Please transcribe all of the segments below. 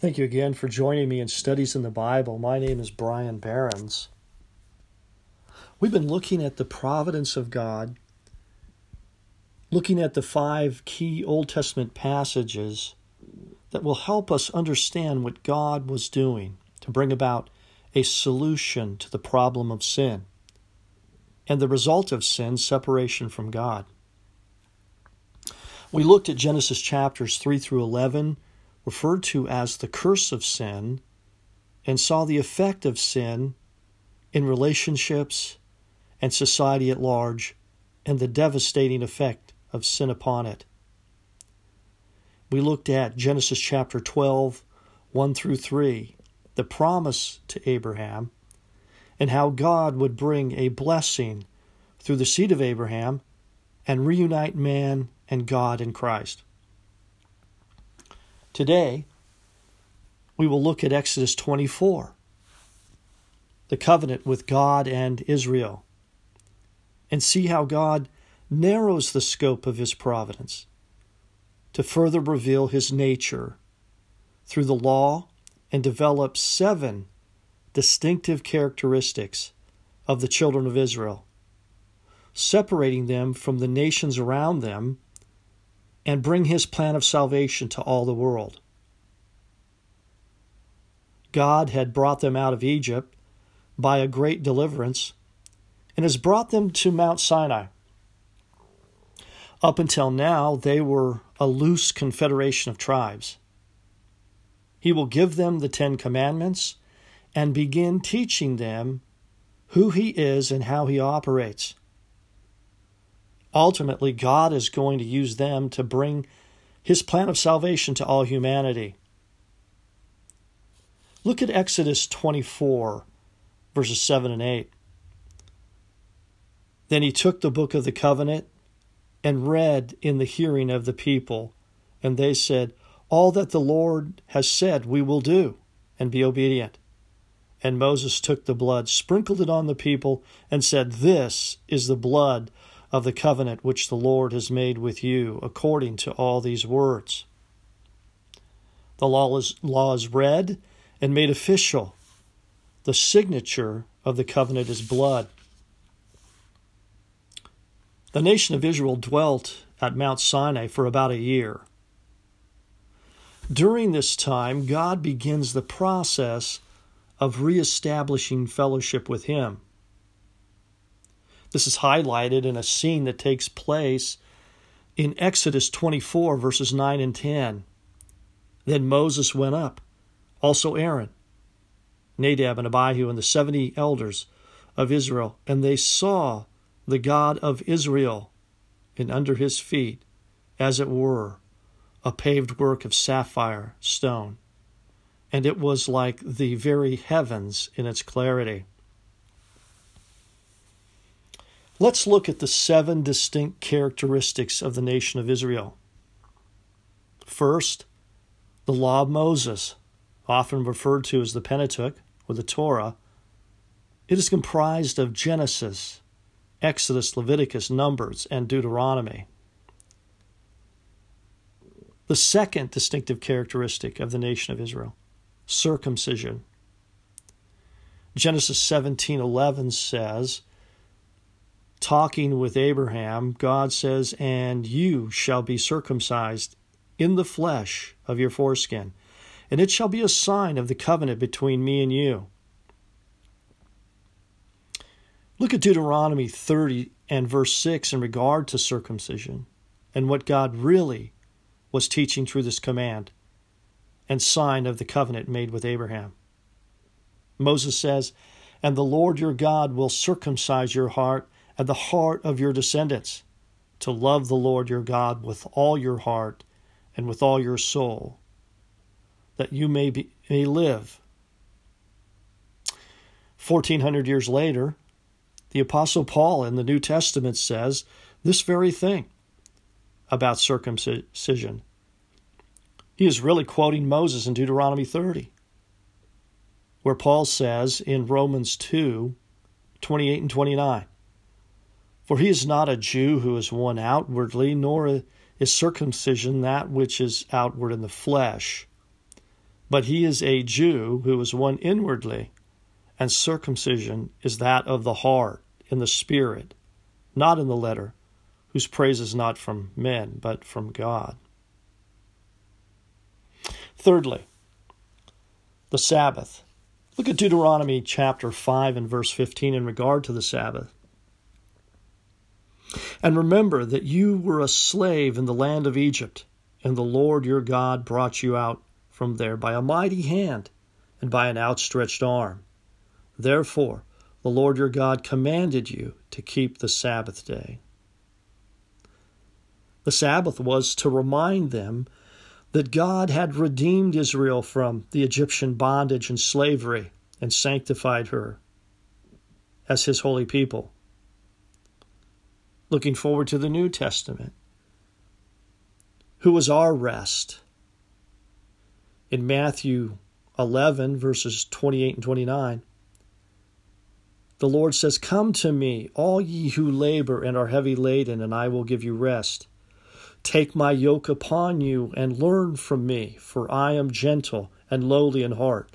Thank you again for joining me in Studies in the Bible. My name is Brian Behrens. We've been looking at the providence of God, looking at the five key Old Testament passages that will help us understand what God was doing to bring about a solution to the problem of sin and the result of sin, separation from God. We looked at Genesis chapters 3 through 11 referred to as the curse of sin, and saw the effect of sin in relationships and society at large, and the devastating effect of sin upon it. We looked at Genesis chapter 12, 1 through 3, the promise to Abraham, and how God would bring a blessing through the seed of Abraham and reunite man and God in Christ. Today, we will look at Exodus 24, the covenant with God and Israel, and see how God narrows the scope of his providence to further reveal his nature through the law and develop seven distinctive characteristics of the children of Israel, separating them from the nations around them and bring his plan of salvation to all the world. God had brought them out of Egypt by a great deliverance and has brought them to Mount Sinai. Up until now, they were a loose confederation of tribes. He will give them the Ten Commandments and begin teaching them who He is and how He operates. Ultimately, God is going to use them to bring his plan of salvation to all humanity. Look at Exodus 24, verses 7 and 8. Then he took the book of the covenant and read in the hearing of the people, and they said, All that the Lord has said we will do, and be obedient. And Moses took the blood, sprinkled it on the people, and said, This is the blood of the covenant which the Lord has made with you, according to all these words. The law is, law is read and made official. The signature of the covenant is blood. The nation of Israel dwelt at Mount Sinai for about a year. During this time, God begins the process of reestablishing fellowship with Him. This is highlighted in a scene that takes place in Exodus 24, verses 9 and 10. Then Moses went up, also Aaron, Nadab and Abihu, and the 70 elders of Israel, and they saw the God of Israel, and under his feet, as it were, a paved work of sapphire stone, and it was like the very heavens in its clarity. Let's look at the seven distinct characteristics of the nation of Israel. First, the law of Moses, often referred to as the Pentateuch or the Torah. It is comprised of Genesis, Exodus, Leviticus, Numbers, and Deuteronomy. The second distinctive characteristic of the nation of Israel, circumcision. Genesis 17:11 says, talking with Abraham, God says, And you shall be circumcised in the flesh of your foreskin, and it shall be a sign of the covenant between me and you. Look at Deuteronomy 30 and verse 6 in regard to circumcision and what God really was teaching through this command and sign of the covenant made with Abraham. Moses says, And the Lord your God will circumcise your heart and the heart of your descendants, to love the Lord your God with all your heart and with all your soul, that you may, be, may live. 1400 years later, the Apostle Paul in the New Testament says this very thing about circumcision. He is really quoting Moses in Deuteronomy 30, where Paul says in Romans 2 28 and 29 for he is not a Jew who is one outwardly, nor is circumcision that which is outward in the flesh, But he is a Jew who is one inwardly, and circumcision is that of the heart, in the spirit, not in the letter, whose praise is not from men, but from God. Thirdly, the Sabbath. Look at Deuteronomy chapter 5 and verse 15 in regard to the Sabbath. And remember that you were a slave in the land of Egypt, and the Lord your God brought you out from there by a mighty hand and by an outstretched arm. Therefore, the Lord your God commanded you to keep the Sabbath day. The Sabbath was to remind them that God had redeemed Israel from the Egyptian bondage and slavery and sanctified her as his holy people. Looking forward to the New Testament, who was our rest. In Matthew 11, verses 28 and 29, the Lord says, Come to me, all ye who labor and are heavy laden, and I will give you rest. Take my yoke upon you and learn from me, for I am gentle and lowly in heart,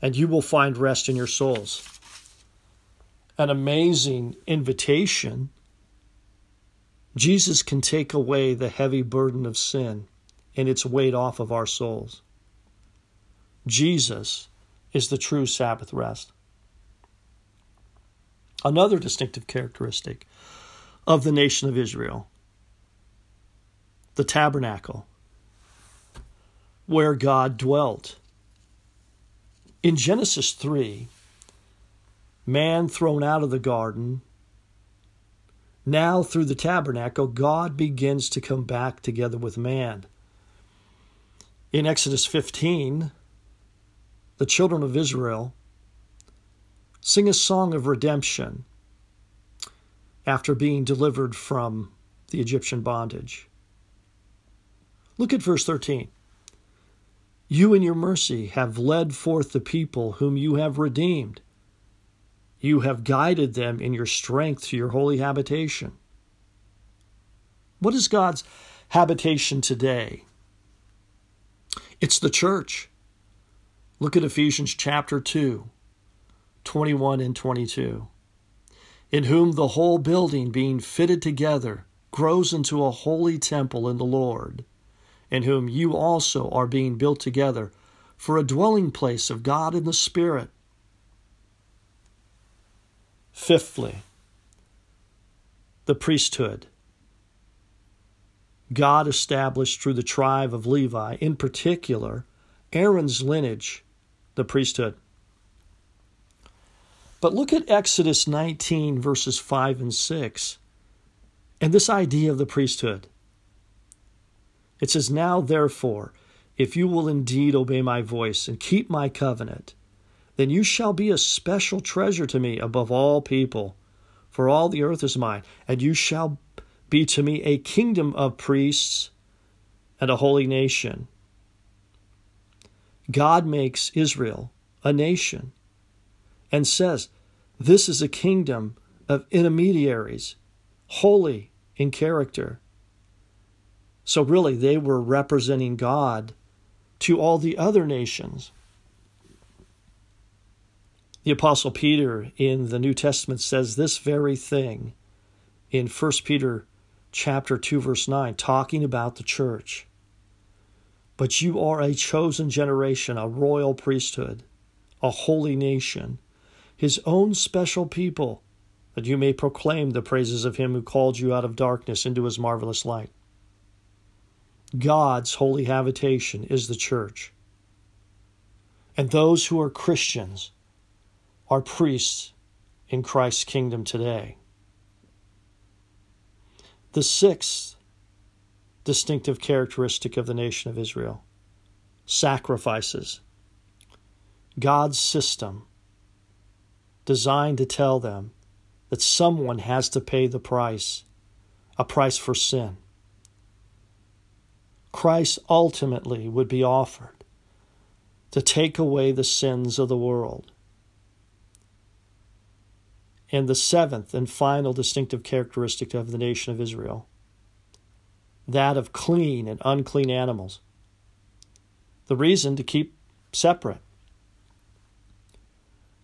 and you will find rest in your souls. An amazing invitation. Jesus can take away the heavy burden of sin and its weight off of our souls. Jesus is the true Sabbath rest. Another distinctive characteristic of the nation of Israel the tabernacle, where God dwelt. In Genesis 3, man thrown out of the garden, now through the tabernacle, God begins to come back together with man. In Exodus 15, the children of Israel sing a song of redemption after being delivered from the Egyptian bondage. Look at verse 13. You in your mercy have led forth the people whom you have redeemed. You have guided them in your strength to your holy habitation. What is God's habitation today? It's the church. Look at Ephesians chapter 2, 21 and 22. In whom the whole building being fitted together grows into a holy temple in the Lord in whom you also are being built together for a dwelling place of God in the Spirit. Fifthly, the priesthood. God established through the tribe of Levi, in particular, Aaron's lineage, the priesthood. But look at Exodus 19, verses 5 and 6, and this idea of the priesthood. It says, Now therefore, if you will indeed obey my voice and keep my covenant, then you shall be a special treasure to me above all people, for all the earth is mine, and you shall be to me a kingdom of priests and a holy nation. God makes Israel a nation and says, This is a kingdom of intermediaries, holy in character. So, really, they were representing God to all the other nations. The Apostle Peter in the New Testament says this very thing in 1 Peter chapter 2 verse 9 talking about the church. But you are a chosen generation, a royal priesthood, a holy nation, his own special people, that you may proclaim the praises of him who called you out of darkness into his marvelous light. God's holy habitation is the church. And those who are Christians are priests in Christ's kingdom today. The sixth distinctive characteristic of the nation of Israel sacrifices. God's system designed to tell them that someone has to pay the price, a price for sin. Christ ultimately would be offered to take away the sins of the world. And the seventh and final distinctive characteristic of the nation of Israel that of clean and unclean animals. The reason to keep separate.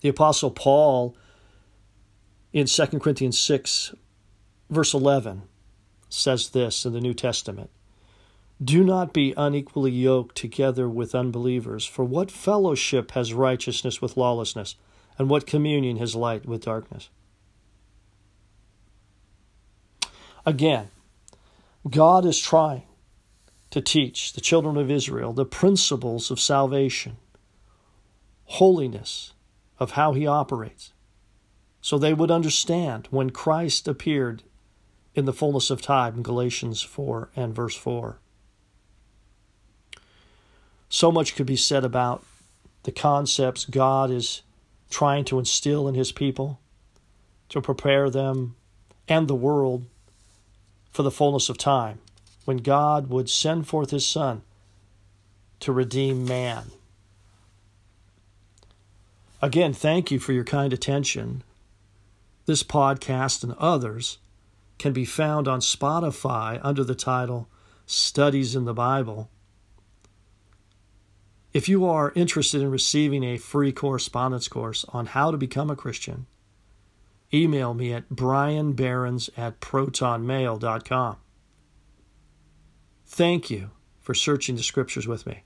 The Apostle Paul in 2 Corinthians 6, verse 11, says this in the New Testament Do not be unequally yoked together with unbelievers, for what fellowship has righteousness with lawlessness, and what communion has light with darkness? Again, God is trying to teach the children of Israel the principles of salvation, holiness, of how he operates, so they would understand when Christ appeared in the fullness of time, Galatians 4 and verse 4. So much could be said about the concepts God is trying to instill in his people to prepare them and the world for the fullness of time when God would send forth his Son to redeem man. Again, thank you for your kind attention. This podcast and others can be found on Spotify under the title Studies in the Bible. If you are interested in receiving a free correspondence course on how to become a Christian, email me at brianbarons at protonmail.com. Thank you for searching the scriptures with me.